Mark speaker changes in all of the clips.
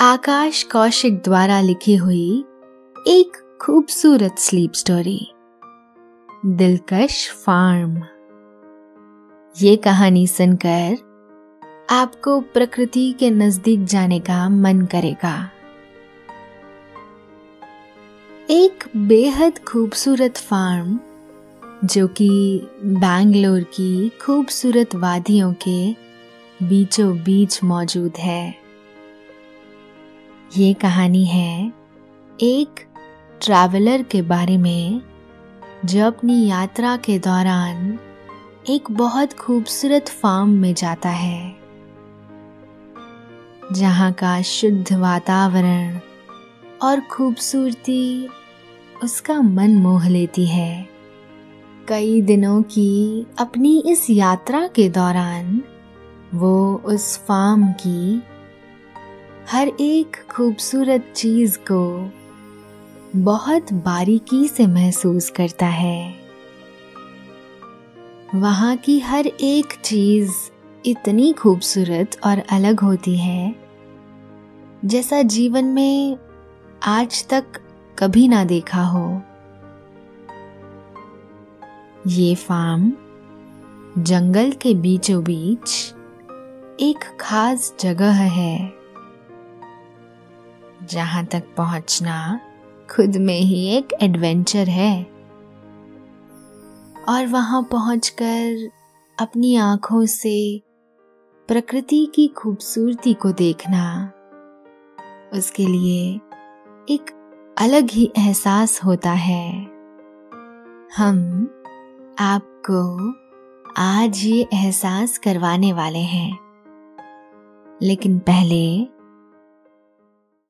Speaker 1: आकाश कौशिक द्वारा लिखी हुई एक खूबसूरत स्लीप स्टोरी दिलकश फार्म। ये कहानी सुनकर आपको प्रकृति के नज़दीक जाने का मन करेगा। एक बेहद खूबसूरत फार्म, जो कि बैंगलोर की खूबसूरत वादियों के बीचों बीच मौजूद है। ये कहानी है एक ट्रैवलर के बारे में, जो अपनी यात्रा के दौरान एक बहुत खूबसूरत फार्म में जाता है, जहाँ का शुद्ध वातावरण और खूबसूरती उसका मन मोह लेती है। कई दिनों की अपनी इस यात्रा के दौरान वो उस फार्म की हर एक खूबसूरत चीज़ को बहुत बारीकी से महसूस करता है। वहाँ की हर एक चीज़ इतनी खूबसूरत और अलग होती है, जैसा जीवन में आज तक कभी ना देखा हो। ये फार्म जंगल के बीचों बीच एक खास जगह है। जहाँ तक पहुँचना खुद में ही एक एडवेंचर है। और वहाँ पहुंचकर अपनी आँखों से प्रकृति की खूबसूरती को देखना, उसके लिए एक अलग ही एहसास होता है। हम आपको आज ये एहसास करवाने वाले हैं। लेकिन पहले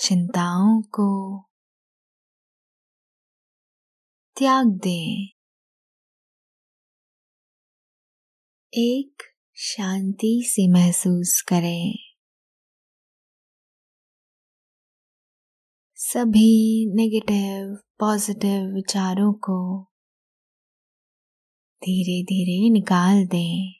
Speaker 1: चिंताओं को त्याग दें। एक शांति से महसूस करें। सभी नेगेटिव पॉजिटिव विचारों को धीरे धीरे निकाल दें।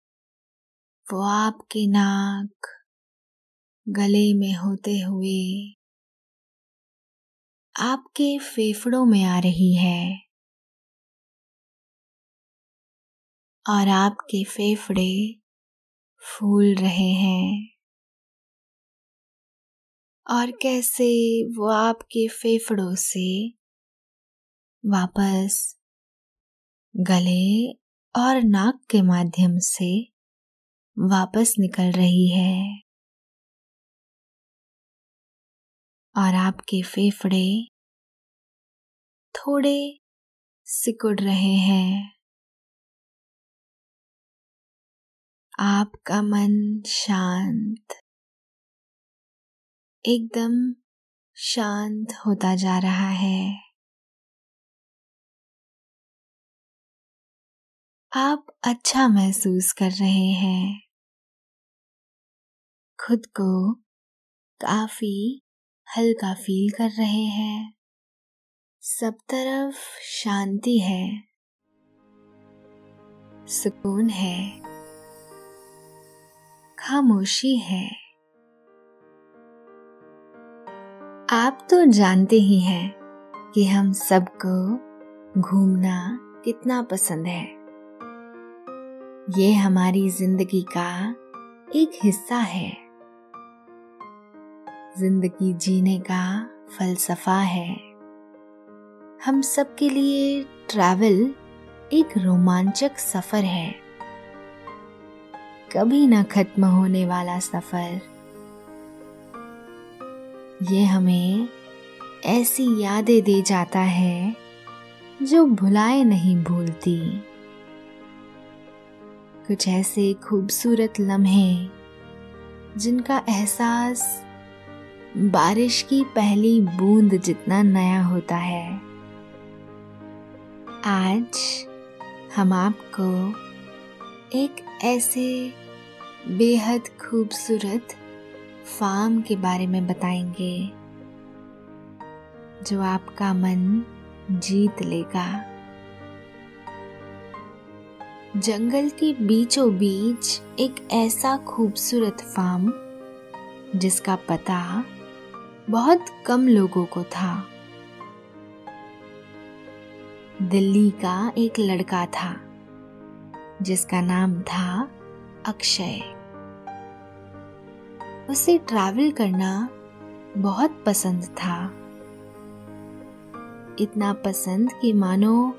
Speaker 1: वो आपके नाक गले में होते हुए आपके फेफड़ों में आ रही है। और आपके फेफड़े फूल रहे हैं। और कैसे वो आपके फेफड़ों से वापस गले और नाक के माध्यम से वापस निकल रही है। और आपके फेफड़े थोड़े सिकुड़ रहे हैं। आपका मन शांत, एकदम शांत होता जा रहा है। आप अच्छा महसूस कर रहे हैं। खुद को काफ़ी हल्का फील कर रहे हैं। सब तरफ़ शांति है। सुकून है। खामोशी है। आप तो जानते ही हैं कि हम सबको घूमना कितना पसंद है। ये हमारी ज़िंदगी का एक हिस्सा है। ज़िंदगी जीने का फलसफा है। हम सबके लिए ट्रैवल एक रोमांचक सफ़र है। कभी ना खत्म होने वाला सफ़र। ये हमें ऐसी यादें दे जाता है जो भुलाए नहीं भूलती। कुछ ऐसे खूबसूरत लम्हे, जिनका एहसास बारिश की पहली बूंद जितना नया होता है। आज हम आपको एक ऐसे बेहद खूबसूरत फार्म के बारे में बताएँगे, जो आपका मन जीत लेगा। जंगल के बीचों बीच एक ऐसा खूबसूरत फार्म जिसका पता बहुत कम लोगों को था। दिल्ली का एक लड़का था, जिसका नाम था अक्षय। उसे ट्रैवल करना बहुत पसंद था। इतना पसंद कि मानो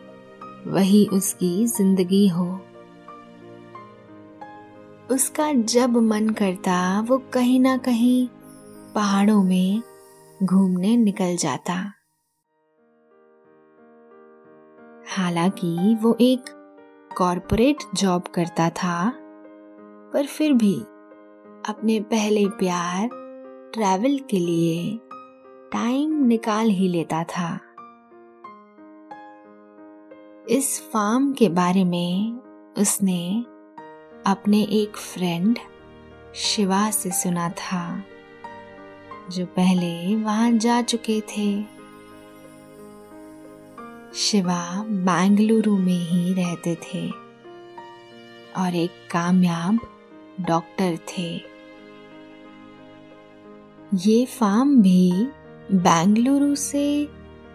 Speaker 1: वही उसकी ज़िंदगी हो। उसका जब मन करता, वो कहीं ना कहीं पहाड़ों में घूमने निकल जाता। हालाँकि वो एक कॉरपोरेट जॉब करता था, पर फिर भी अपने पहले प्यार ट्रैवल के लिए टाइम निकाल ही लेता था। इस फार्म के बारे में उसने अपने एक फ्रेंड शिवा से सुना था, जो पहले वहाँ जा चुके थे। शिवा बेंगलुरु में ही रहते थे और एक कामयाब डॉक्टर थे। ये फार्म भी बेंगलुरु से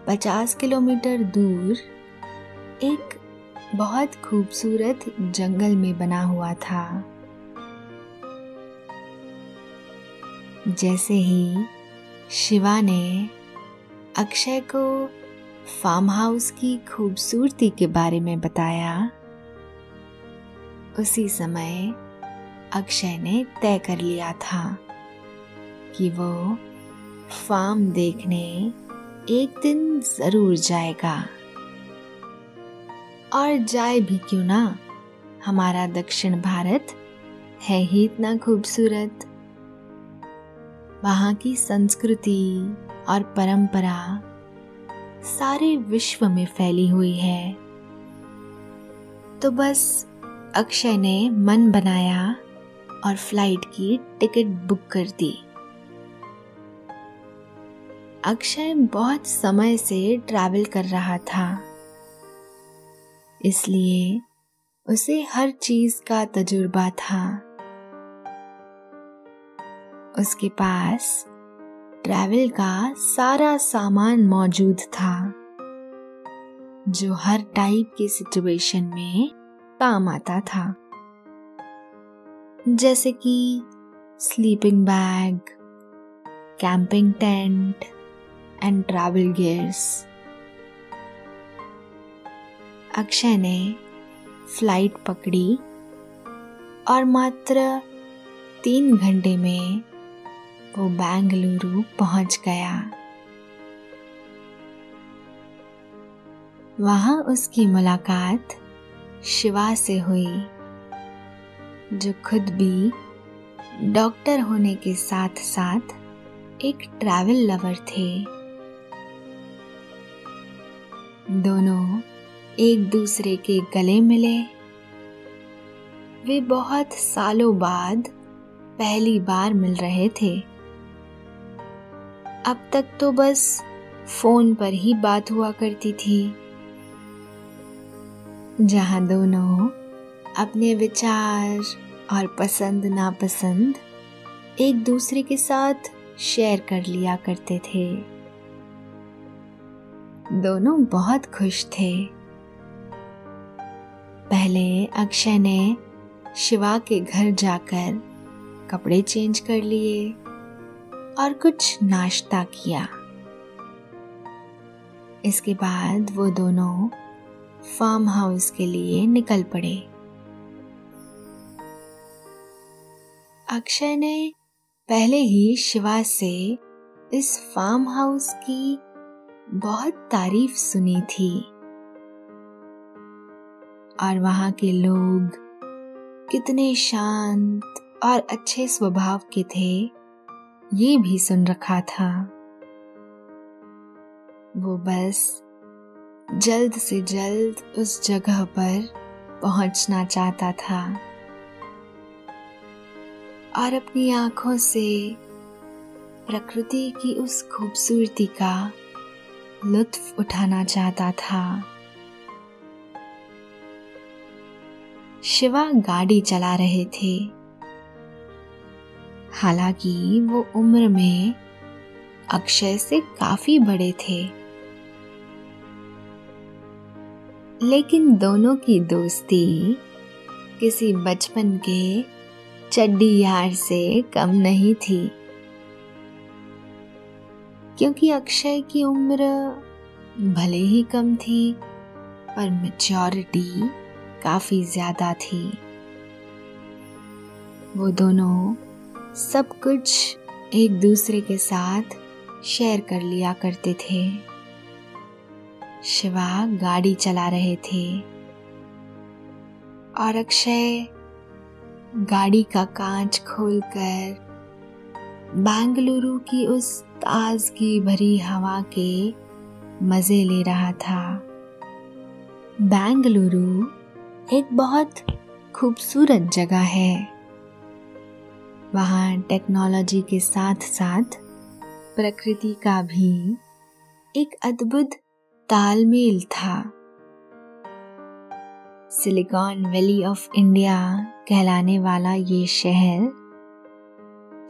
Speaker 1: 50 किलोमीटर दूर एक बहुत खूबसूरत जंगल में बना हुआ था। जैसे ही शिवा ने अक्षय को फार्म हाउस की खूबसूरती के बारे में बताया, उसी समय अक्षय ने तय कर लिया था कि वो फार्म देखने एक दिन ज़रूर जाएगा। और जाए भी क्यों ना? हमारा दक्षिण भारत है ही इतना खूबसूरत। वहाँ की संस्कृति और परंपरा सारे विश्व में फैली हुई है। तो बस अक्षय ने मन बनाया और फ़्लाइट की टिकट बुक कर दी। अक्षय बहुत समय से ट्रैवल कर रहा था। इसलिए उसे हर चीज़ का तजुर्बा था। उसके पास ट्रैवल का सारा सामान मौजूद था, जो हर टाइप की सिचुएशन में काम आता था। जैसे कि sleeping bag camping tent and travel gears Akshay ने फ़्लाइट पकड़ी और मात्र तीन घंटे में वो बेंगलुरु पहुँच गया। वहाँ उसकी मुलाकात शिवा से हुई, जो खुद भी डॉक्टर होने के साथ साथ एक ट्रैवल लवर थे। दोनों एक दूसरे के गले मिले। वे बहुत सालों बाद पहली बार मिल रहे थे। अब तक तो बस फ़ोन पर ही बात हुआ करती थी। जहाँ दोनों अपने विचार और पसंद नापसंद एक दूसरे के साथ शेयर कर लिया करते थे। दोनों बहुत खुश थे। पहले अक्षय ने शिवा के घर जाकर कपड़े चेंज कर लिए और कुछ नाश्ता किया। इसके बाद वो दोनों फार्म हाउस के लिए निकल पड़े। अक्षय ने पहले ही शिवा से इस फार्म हाउस की बहुत तारीफ़ सुनी थी। और वहाँ के लोग कितने शांत और अच्छे स्वभाव के थे, ये भी सुन रखा था। वो बस जल्द से जल्द उस जगह पर पहुँचना चाहता था और अपनी आँखों से प्रकृति की उस खूबसूरती का लुत्फ उठाना चाहता था। शिवा गाड़ी चला रहे थे। हालाँकि वो उम्र में अक्षय से काफ़ी बड़े थे। लेकिन दोनों की दोस्ती किसी बचपन के चड्डी यार से कम नहीं थी। क्योंकि अक्षय की उम्र भले ही कम थी, पर मेच्योरिटी काफ़ी ज़्यादा थी। वो दोनों सब कुछ एक दूसरे के साथ शेयर कर लिया करते थे। शिवा गाड़ी चला रहे थे। और अक्षय गाड़ी का कांच खोलकर बेंगलुरु की उस ताजगी भरी हवा के मज़े ले रहा था। बेंगलुरु एक बहुत खूबसूरत जगह है। वहाँ टेक्नोलॉजी के साथ साथ प्रकृति का भी एक अद्भुत तालमेल था। सिलिकॉन वैली ऑफ़ इंडिया कहलाने वाला ये शहर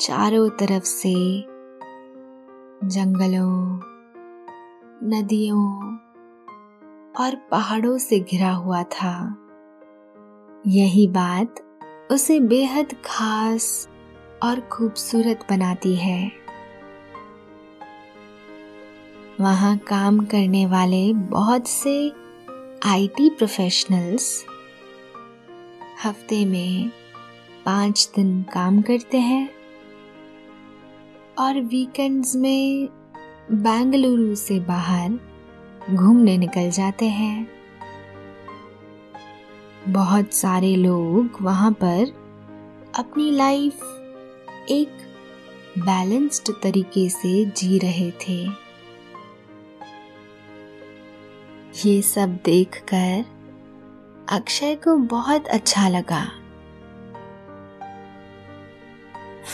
Speaker 1: चारों तरफ़ से जंगलों, नदियों और पहाड़ों से घिरा हुआ था। यही बात उसे बेहद खास और खूबसूरत बनाती है। वहाँ काम करने वाले बहुत से आईटी प्रोफेशनल्स हफ़्ते में पाँच दिन काम करते हैं और वीकेंड्स में बेंगलुरु से बाहर घूमने निकल जाते हैं। बहुत सारे लोग वहाँ पर अपनी लाइफ एक बैलेंस्ड तरीके से जी रहे थे। ये सब देखकर अक्षय को बहुत अच्छा लगा।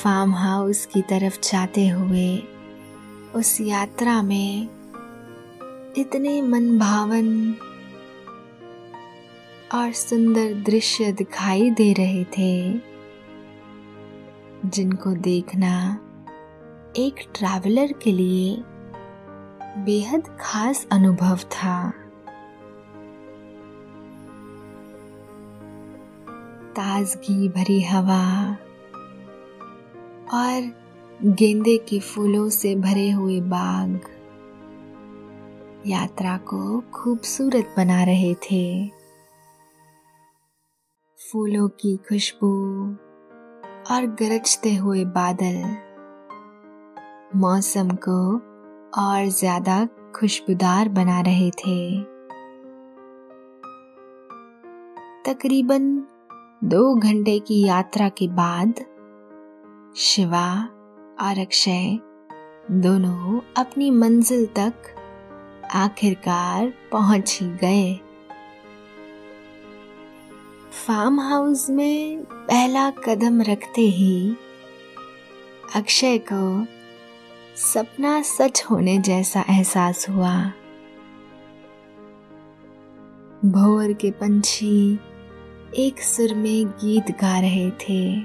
Speaker 1: फार्म हाउस की तरफ़ जाते हुए उस यात्रा में इतने मनभावन और सुंदर दृश्य दिखाई दे रहे थे, जिनको देखना एक ट्रैवलर के लिए बेहद खास अनुभव था। ताजगी भरी हवा और गेंदे के फूलों से भरे हुए बाग यात्रा को खूबसूरत बना रहे थे। फूलों की खुशबू और गरजते हुए बादल। मौसम को और ज़्यादा खुशबूदार बना रहे थे। तकरीबन दो घंटे की यात्रा के बाद शिवा और अक्षय दोनों अपनी मंजिल तक आखिरकार पहुँच ही गए। फार्म हाउस में पहला कदम रखते ही अक्षय को सपना सच होने जैसा एहसास हुआ। भोर के पंछी एक सुर में गीत गा रहे थे।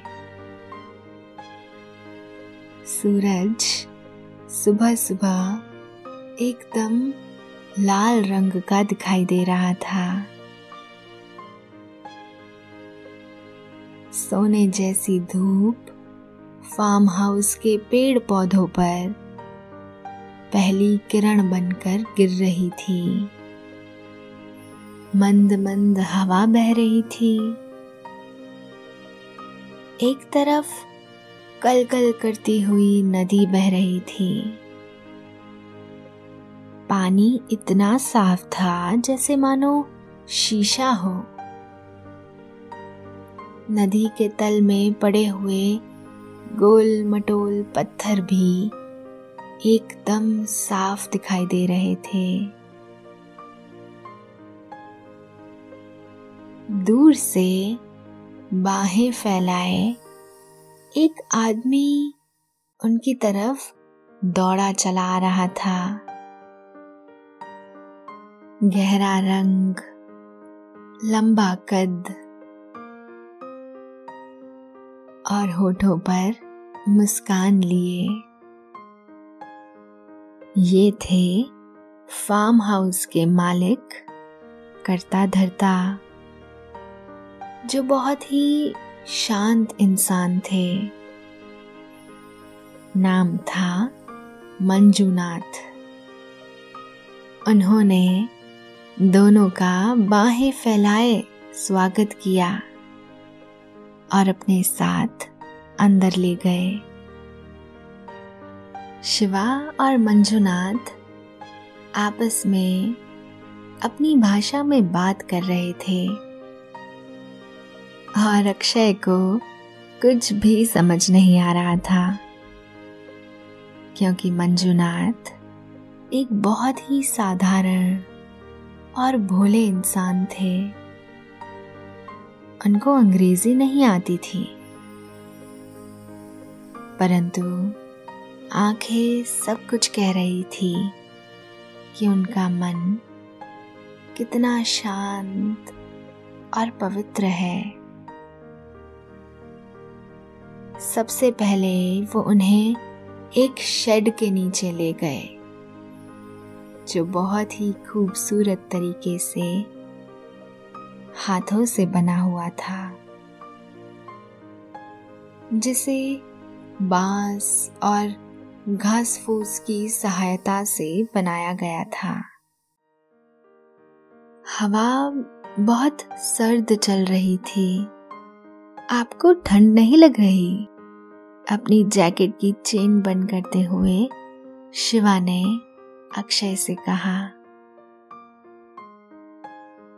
Speaker 1: सूरज सुबह सुबह एकदम लाल रंग का दिखाई दे रहा था। सोने जैसी धूप फार्म हाउस के पेड़ पौधों पर पहली किरण बनकर गिर रही थी। मंद मंद हवा बह रही थी। एक तरफ़ कल कल करती हुई नदी बह रही थी। पानी इतना साफ़ था जैसे मानो शीशा हो। नदी के तल में पड़े हुए गोल मटोल पत्थर भी एकदम साफ़ दिखाई दे रहे थे। दूर से बाहें फैलाए एक आदमी उनकी तरफ़ दौड़ा चला आ रहा था। गहरा रंग, लंबा कद और होठों पर मुस्कान लिए। ये थे फार्म हाउस के मालिक करता धरता, जो बहुत ही शांत इंसान थे। नाम था मंजूनाथ। उन्होंने दोनों का बाहें फैलाए, स्वागत किया। और अपने साथ अंदर ले गए। शिवा और मंजुनाथ आपस में अपनी भाषा में बात कर रहे थे और अक्षय को कुछ भी समझ नहीं आ रहा था, क्योंकि मंजुनाथ एक बहुत ही साधारण और भोले इंसान थे। उनको अंग्रेज़ी नहीं आती थी। परंतु आँखें सब कुछ कह रही थी कि उनका मन कितना शांत और पवित्र है। सबसे पहले वो उन्हें एक शेड के नीचे ले गए, जो बहुत ही खूबसूरत तरीके से हाथों से बना हुआ था, जिसे बाँस और घास फूस की सहायता से बनाया गया था। हवा बहुत सर्द चल रही थी। आपको ठंड नहीं लग रही? अपनी जैकेट की चेन बंद करते हुए शिवा ने अक्षय से कहा,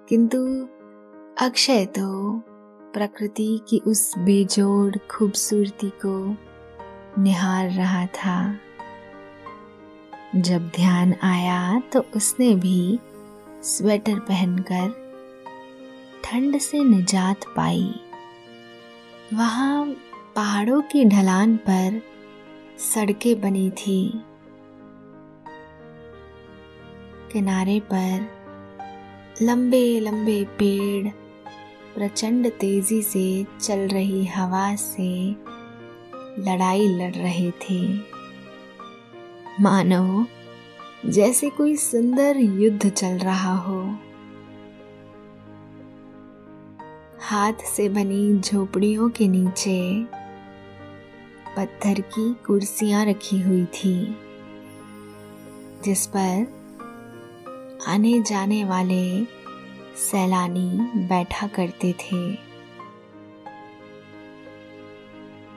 Speaker 1: किंतु अक्षय तो प्रकृति की उस बेजोड़ खूबसूरती को निहार रहा था। जब ध्यान आया तो उसने भी स्वेटर पहनकर ठंड से निजात पाई। वहाँ पहाड़ों की ढलान पर सड़कें बनी थी। किनारे पर लंबे लंबे पेड़ प्रचंड तेज़ी से चल रही हवा से लड़ाई लड़ रहे थे। मानो, जैसे कोई सुंदर युद्ध चल रहा हो। हाथ से बनी झोपड़ियों के नीचे पत्थर की कुर्सियाँ रखी हुई थी, जिस पर आने जाने वाले सैलानी बैठा करते थे।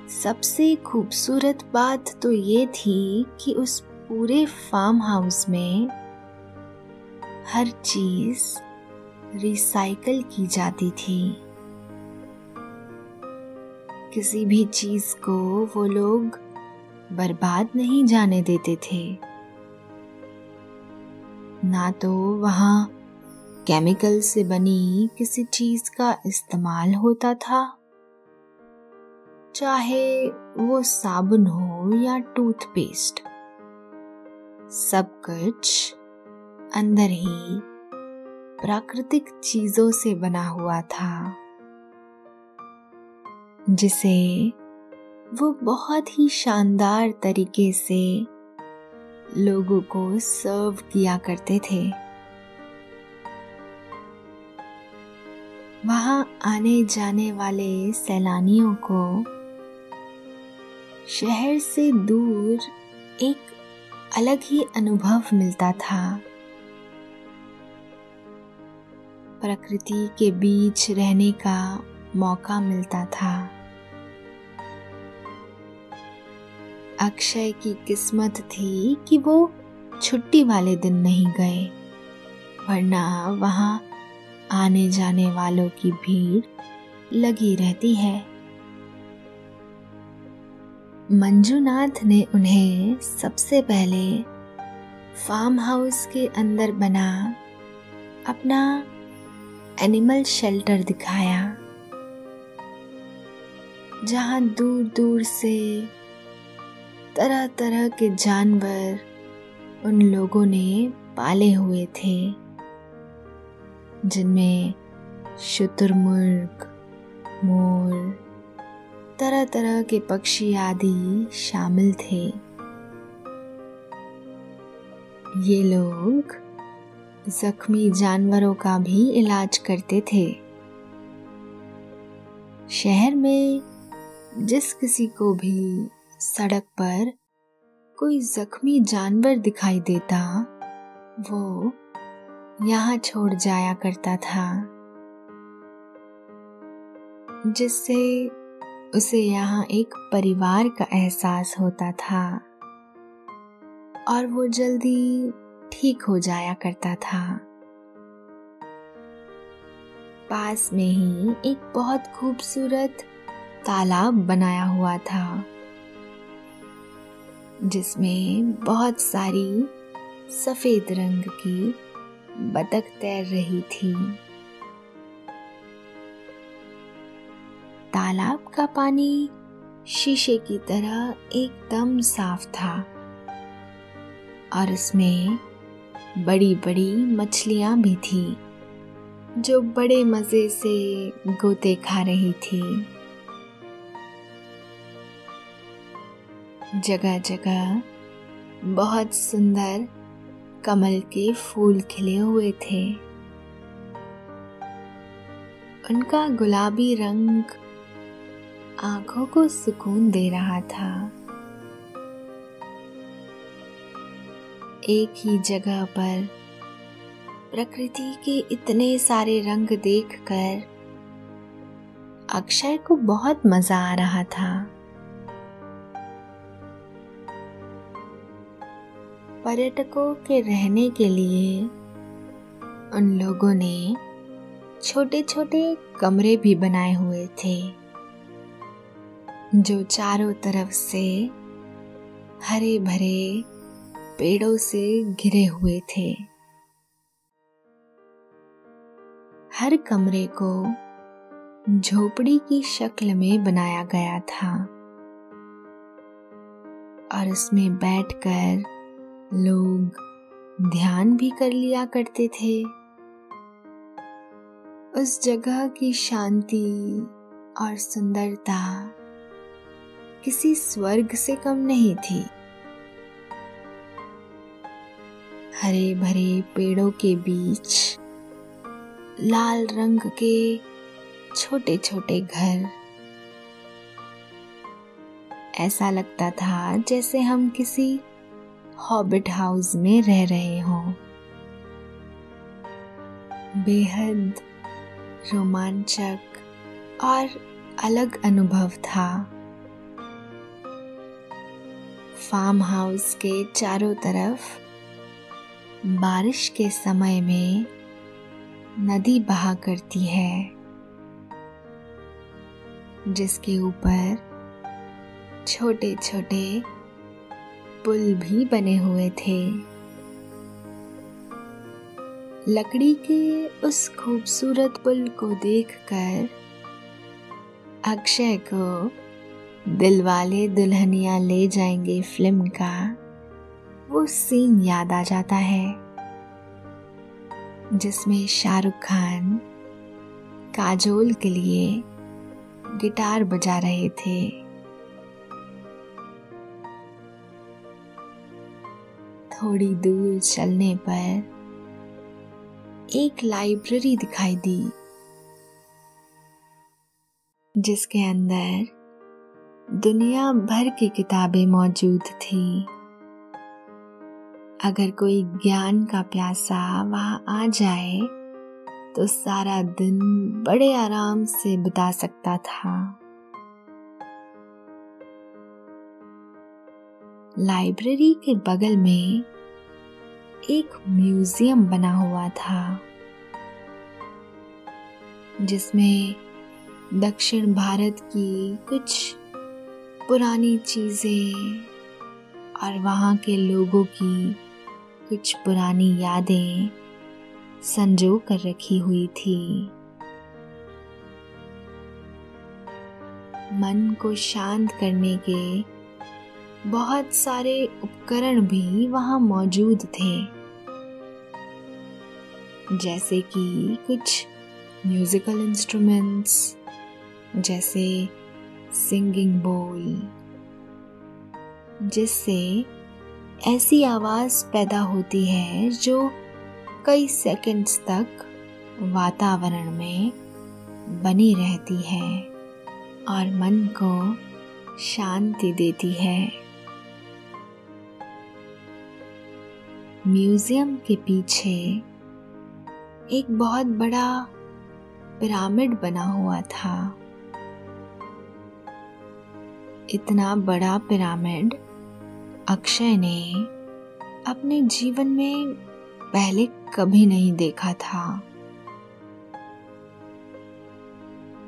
Speaker 1: सबसे खूबसूरत बात तो ये थी कि उस पूरे फार्म हाउस में हर चीज़ रिसाइकल की जाती थी। किसी भी चीज़ को वो लोग बर्बाद नहीं जाने देते थे। ना तो वहाँ केमिकल से बनी किसी चीज़ का इस्तेमाल होता था। चाहे वो साबुन हो या टूथपेस्ट, सब कुछ अंदर ही प्राकृतिक चीज़ों से बना हुआ था, जिसे वो बहुत ही शानदार तरीके से लोगों को सर्व किया करते थे। वहाँ आने जाने वाले सैलानियों को शहर से दूर एक अलग ही अनुभव मिलता था। प्रकृति के बीच रहने का मौका मिलता था। अक्षय की किस्मत थी कि वो छुट्टी वाले दिन नहीं गए, वरना वहाँ आने जाने वालों की भीड़ लगी रहती है। मंजूनाथ ने उन्हें सबसे पहले फार्म हाउस के अंदर बना अपना एनिमल शेल्टर दिखाया, जहाँ दूर दूर से तरह तरह के जानवर उन लोगों ने पाले हुए थे। जिनमें शुतुरमुर्ग, मोर तरह तरह के पक्षी आदि शामिल थे। ये लोग जख्मी जानवरों का भी इलाज करते थे। शहर में जिस किसी को भी सड़क पर कोई जख्मी जानवर दिखाई देता, वो यहाँ छोड़ जाया करता था, जिससे उसे यहाँ एक परिवार का एहसास होता था और वो जल्दी ठीक हो जाया करता था। पास में ही एक बहुत खूबसूरत तालाब बनाया हुआ था, जिसमें बहुत सारी सफ़ेद रंग की बतख तैर रही थी। तालाब का पानी शीशे की तरह एकदम साफ़ था और उसमें बड़ी बड़ी मछलियाँ भी थी, जो बड़े मज़े से गोते खा रही थी। जगह जगह बहुत सुंदर कमल के फूल खिले हुए थे। उनका गुलाबी रंग आँखों को सुकून दे रहा था। एक ही जगह पर प्रकृति के इतने सारे रंग देखकर अक्षय को बहुत मज़ा आ रहा था। पर्यटकों के रहने के लिए उन लोगों ने छोटे छोटे कमरे भी बनाए हुए थे, जो चारों तरफ़ से हरे भरे पेड़ों से घिरे हुए थे। हर कमरे को झोपड़ी की शक्ल में बनाया गया था और उसमें बैठकर लोग ध्यान भी कर लिया करते थे। उस जगह की शांति और सुंदरता किसी स्वर्ग से कम नहीं थी। हरे भरे पेड़ों के बीच, लाल रंग के छोटे छोटे घर। ऐसा लगता था जैसे हम किसी हॉबिट हाउस में रह रहे हों। बेहद रोमांचक और अलग अनुभव था। फार्म हाउस के चारों तरफ़ बारिश के समय में नदी बहा करती है, जिसके ऊपर छोटे छोटे पुल भी बने हुए थे। लकड़ी के उस खूबसूरत पुल को देखकर अक्षय को दिलवाले दुल्हनिया ले जाएँगे फ़िल्म का वो सीन याद आ जाता है, जिसमें शाहरुख खान काजोल के लिए गिटार बजा रहे थे। थोड़ी दूर चलने पर एक लाइब्रेरी दिखाई दी, जिसके अंदर दुनिया भर की किताबें मौजूद थी। अगर कोई ज्ञान का प्यासा वहाँ आ जाए तो सारा दिन बड़े आराम से बिता सकता था। लाइब्रेरी के बगल में एक म्यूज़ियम बना हुआ था, जिसमें दक्षिण भारत की कुछ पुरानी चीज़ें और वहाँ के लोगों की कुछ पुरानी यादें संजो कर रखी हुई थी। मन को शांत करने के बहुत सारे उपकरण भी वहाँ मौजूद थे। जैसे कि कुछ म्यूजिकल इंस्ट्रूमेंट्स जैसे सिंगिंग बोल जिससे ऐसी आवाज़ पैदा होती है जो कई सेकंड्स तक वातावरण में बनी रहती है और मन को शांति देती है। म्यूज़ियम के पीछे एक बहुत बड़ा पिरामिड बना हुआ था। इतना बड़ा पिरामिड अक्षय ने अपने जीवन में पहले कभी नहीं देखा था।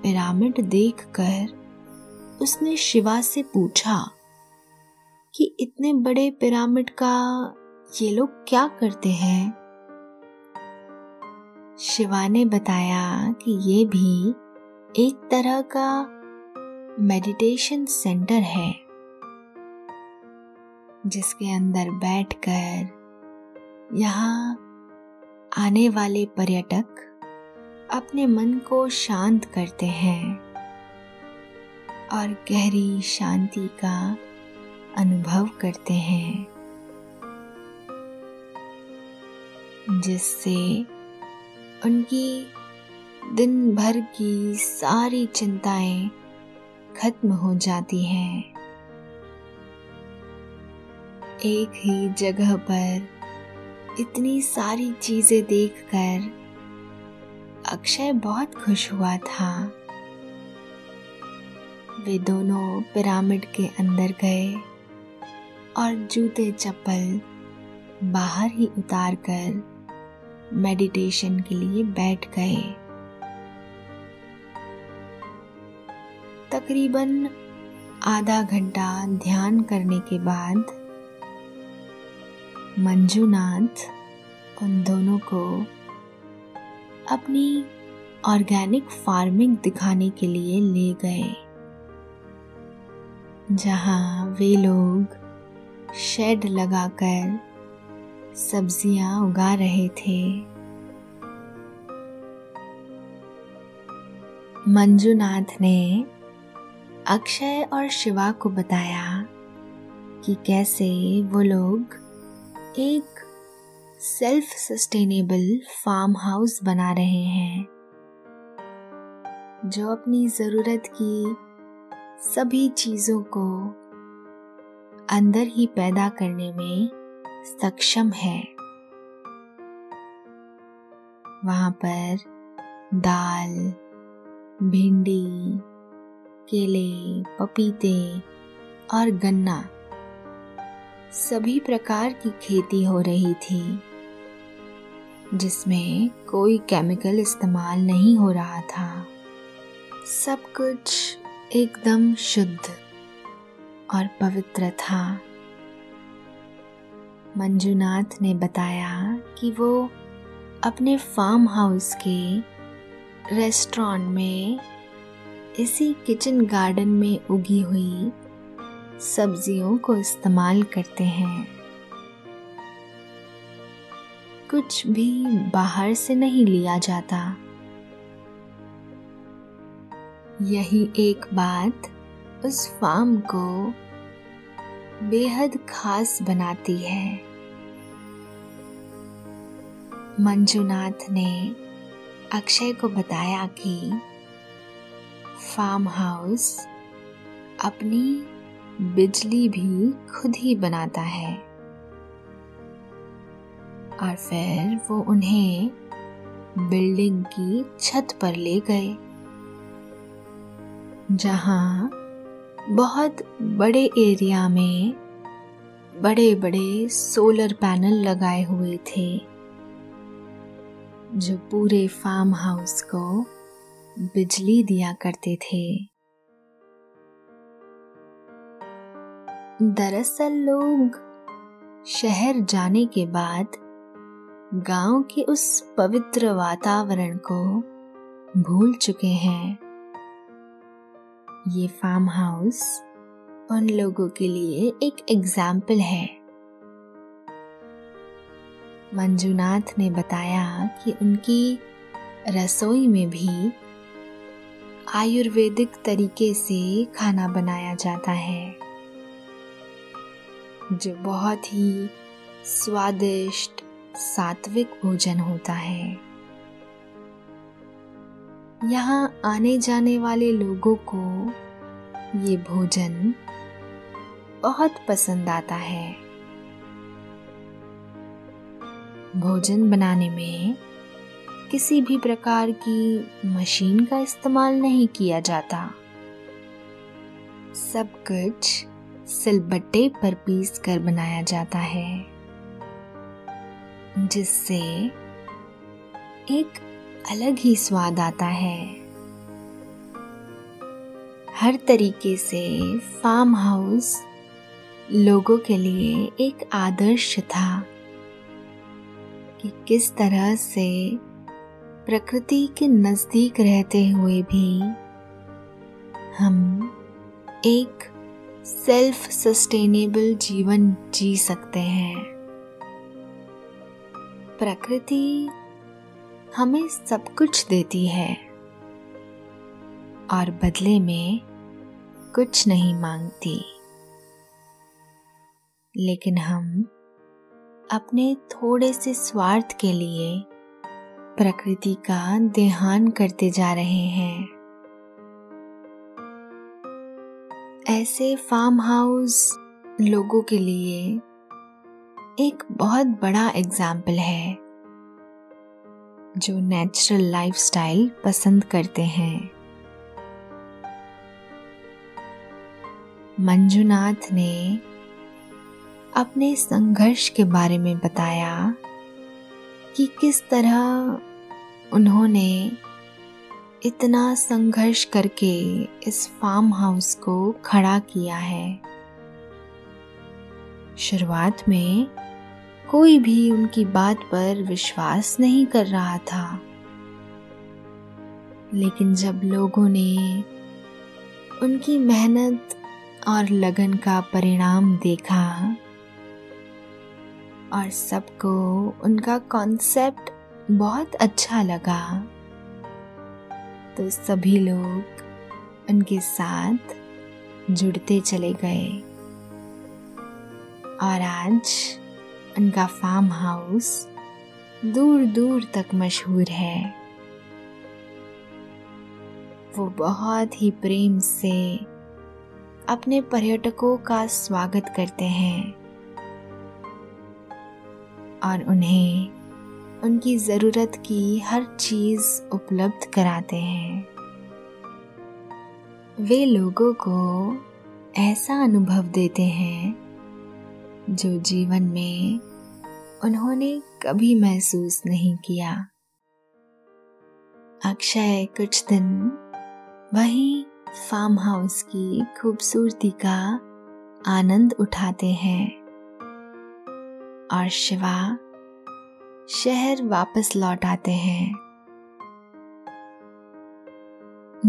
Speaker 1: पिरामिड देखकर उसने शिवा से पूछा कि इतने बड़े पिरामिड का ये लोग क्या करते हैं? शिवा ने बताया कि ये भी एक तरह का मेडिटेशन सेंटर है, जिसके अंदर बैठकर यहाँ आने वाले पर्यटक अपने मन को शांत करते हैं और गहरी शांति का अनुभव करते हैं। जिससे उनकी दिन भर की सारी चिंताएँ खत्म हो जाती हैं। एक ही जगह पर इतनी सारी चीज़ें देखकर अक्षय बहुत खुश हुआ था। वे दोनों पिरामिड के अंदर गए और जूते चप्पल बाहर ही उतार कर मेडिटेशन के लिए बैठ गए। तकरीबन आधा घंटा ध्यान करने के बाद मंजूनाथ उन दोनों को अपनी ऑर्गेनिक फ़ार्मिंग दिखाने के लिए ले गए, जहाँ वे लोग शेड लगाकर सब्ज़ियाँ उगा रहे थे। मंजूनाथ ने अक्षय और शिवा को बताया कि कैसे वो लोग एक सेल्फ सस्टेनेबल फार्म हाउस बना रहे हैं, जो अपनी ज़रूरत की सभी चीज़ों को अंदर ही पैदा करने में सक्षम है। वहाँ पर दाल, भिंडी, केले, पपीते और गन्ना सभी प्रकार की खेती हो रही थी, जिसमें कोई केमिकल इस्तेमाल नहीं हो रहा था। सब कुछ एकदम शुद्ध और पवित्र था। मंजुनाथ ने बताया कि वो अपने फार्म हाउस के रेस्टोरेंट में इसी किचन गार्डन में उगी हुई सब्जियों को इस्तेमाल करते हैं। कुछ भी बाहर से नहीं लिया जाता। यही एक बात उस फार्म को बेहद खास बनाती है। मंजुनाथ ने अक्षय को बताया कि फार्म हाउस अपनी बिजली भी खुद ही बनाता है। और फिर वो उन्हें बिल्डिंग की छत पर ले गए, जहाँ बहुत बड़े एरिया में बड़े बड़े सोलर पैनल लगाए हुए थे। जो पूरे फार्म हाउस को बिजली दिया करते थे। दरअसल लोग शहर जाने के बाद गाँव के उस पवित्र वातावरण को भूल चुके हैं। ये फार्म हाउस उन लोगों के लिए एक एग्ज़ाम्पल है। मंजुनाथ ने बताया कि उनकी रसोई में भी आयुर्वेदिक तरीके से खाना बनाया जाता है, जो बहुत ही स्वादिष्ट सात्विक भोजन होता है। यहाँ आने जाने वाले लोगों को ये भोजन बहुत पसंद आता है। भोजन बनाने में किसी भी प्रकार की मशीन का इस्तेमाल नहीं किया जाता। सब कुछ सिलबट्टे पर पीस कर बनाया जाता है, जिससे एक अलग ही स्वाद आता है। हर तरीके से फार्म हाउस लोगों के लिए एक आदर्श था। कि किस तरह से प्रकृति के नज़दीक रहते हुए भी हम एक सेल्फ सस्टेनेबल जीवन जी सकते हैं। प्रकृति हमें सब कुछ देती है और बदले में कुछ नहीं मांगती। लेकिन हम अपने थोड़े से स्वार्थ के लिए प्रकृति का देहान करते जा रहे हैं। ऐसे फार्म हाउस लोगों के लिए एक बहुत बड़ा एग्ज़ाम्पल है, जो नेचुरल लाइफस्टाइल पसंद करते हैं। मंजुनाथ ने अपने संघर्ष के बारे में बताया कि किस तरह उन्होंने इतना संघर्ष करके इस फार्म हाउस को खड़ा किया है। शुरुआत में कोई भी उनकी बात पर विश्वास नहीं कर रहा था। लेकिन जब लोगों ने उनकी मेहनत और लगन का परिणाम देखा और सबको उनका कॉन्सेप्ट बहुत अच्छा लगा। तो सभी लोग उनके साथ जुड़ते चले गए। और आज उनका फार्म हाउस दूर दूर तक मशहूर है। वो बहुत ही प्रेम से अपने पर्यटकों का स्वागत करते हैं। और उन्हें उनकी ज़रूरत की हर चीज़ उपलब्ध कराते हैं। वे लोगों को ऐसा अनुभव देते हैं जो जीवन में उन्होंने कभी महसूस नहीं किया। अक्षय कुछ दिन वही फार्म हाउस की खूबसूरती का आनंद उठाते हैं। और शिवा शहर वापस लौट आते हैं।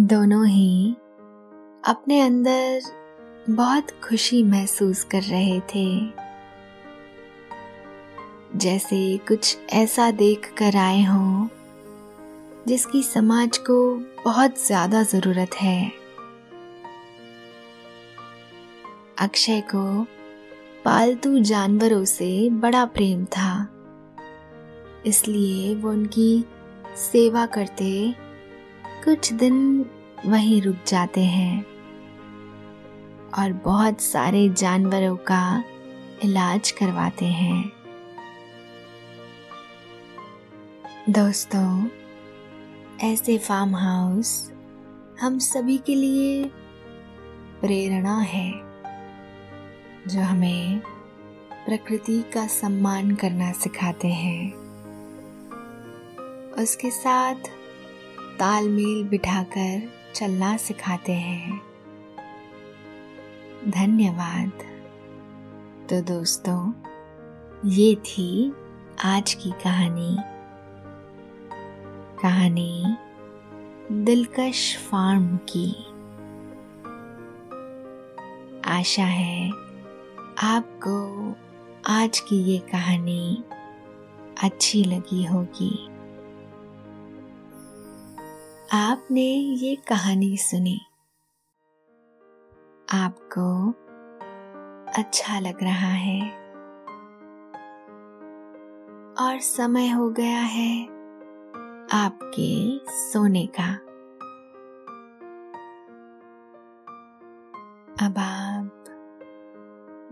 Speaker 1: दोनों ही अपने अंदर बहुत खुशी महसूस कर रहे थे। जैसे कुछ ऐसा देख कर आए हों जिसकी समाज को बहुत ज़्यादा ज़रूरत है। अक्षय को पालतू जानवरों से बड़ा प्रेम था। इसलिए वो उनकी सेवा करते कुछ दिन वहीं रुक जाते हैं और बहुत सारे जानवरों का इलाज करवाते हैं। दोस्तों, ऐसे फार्म हाउस हम सभी के लिए प्रेरणा है। जो हमें प्रकृति का सम्मान करना सिखाते हैं। उसके साथ तालमेल बिठाकर चलना सिखाते हैं। धन्यवाद। तो दोस्तों, ये थी आज की कहानी। कहानी दिलकश फार्म की। आशा है आपको आज की ये कहानी अच्छी लगी होगी। आपने ये कहानी सुनी। आपको अच्छा लग रहा है। और समय हो गया है आपके सोने का। अब आप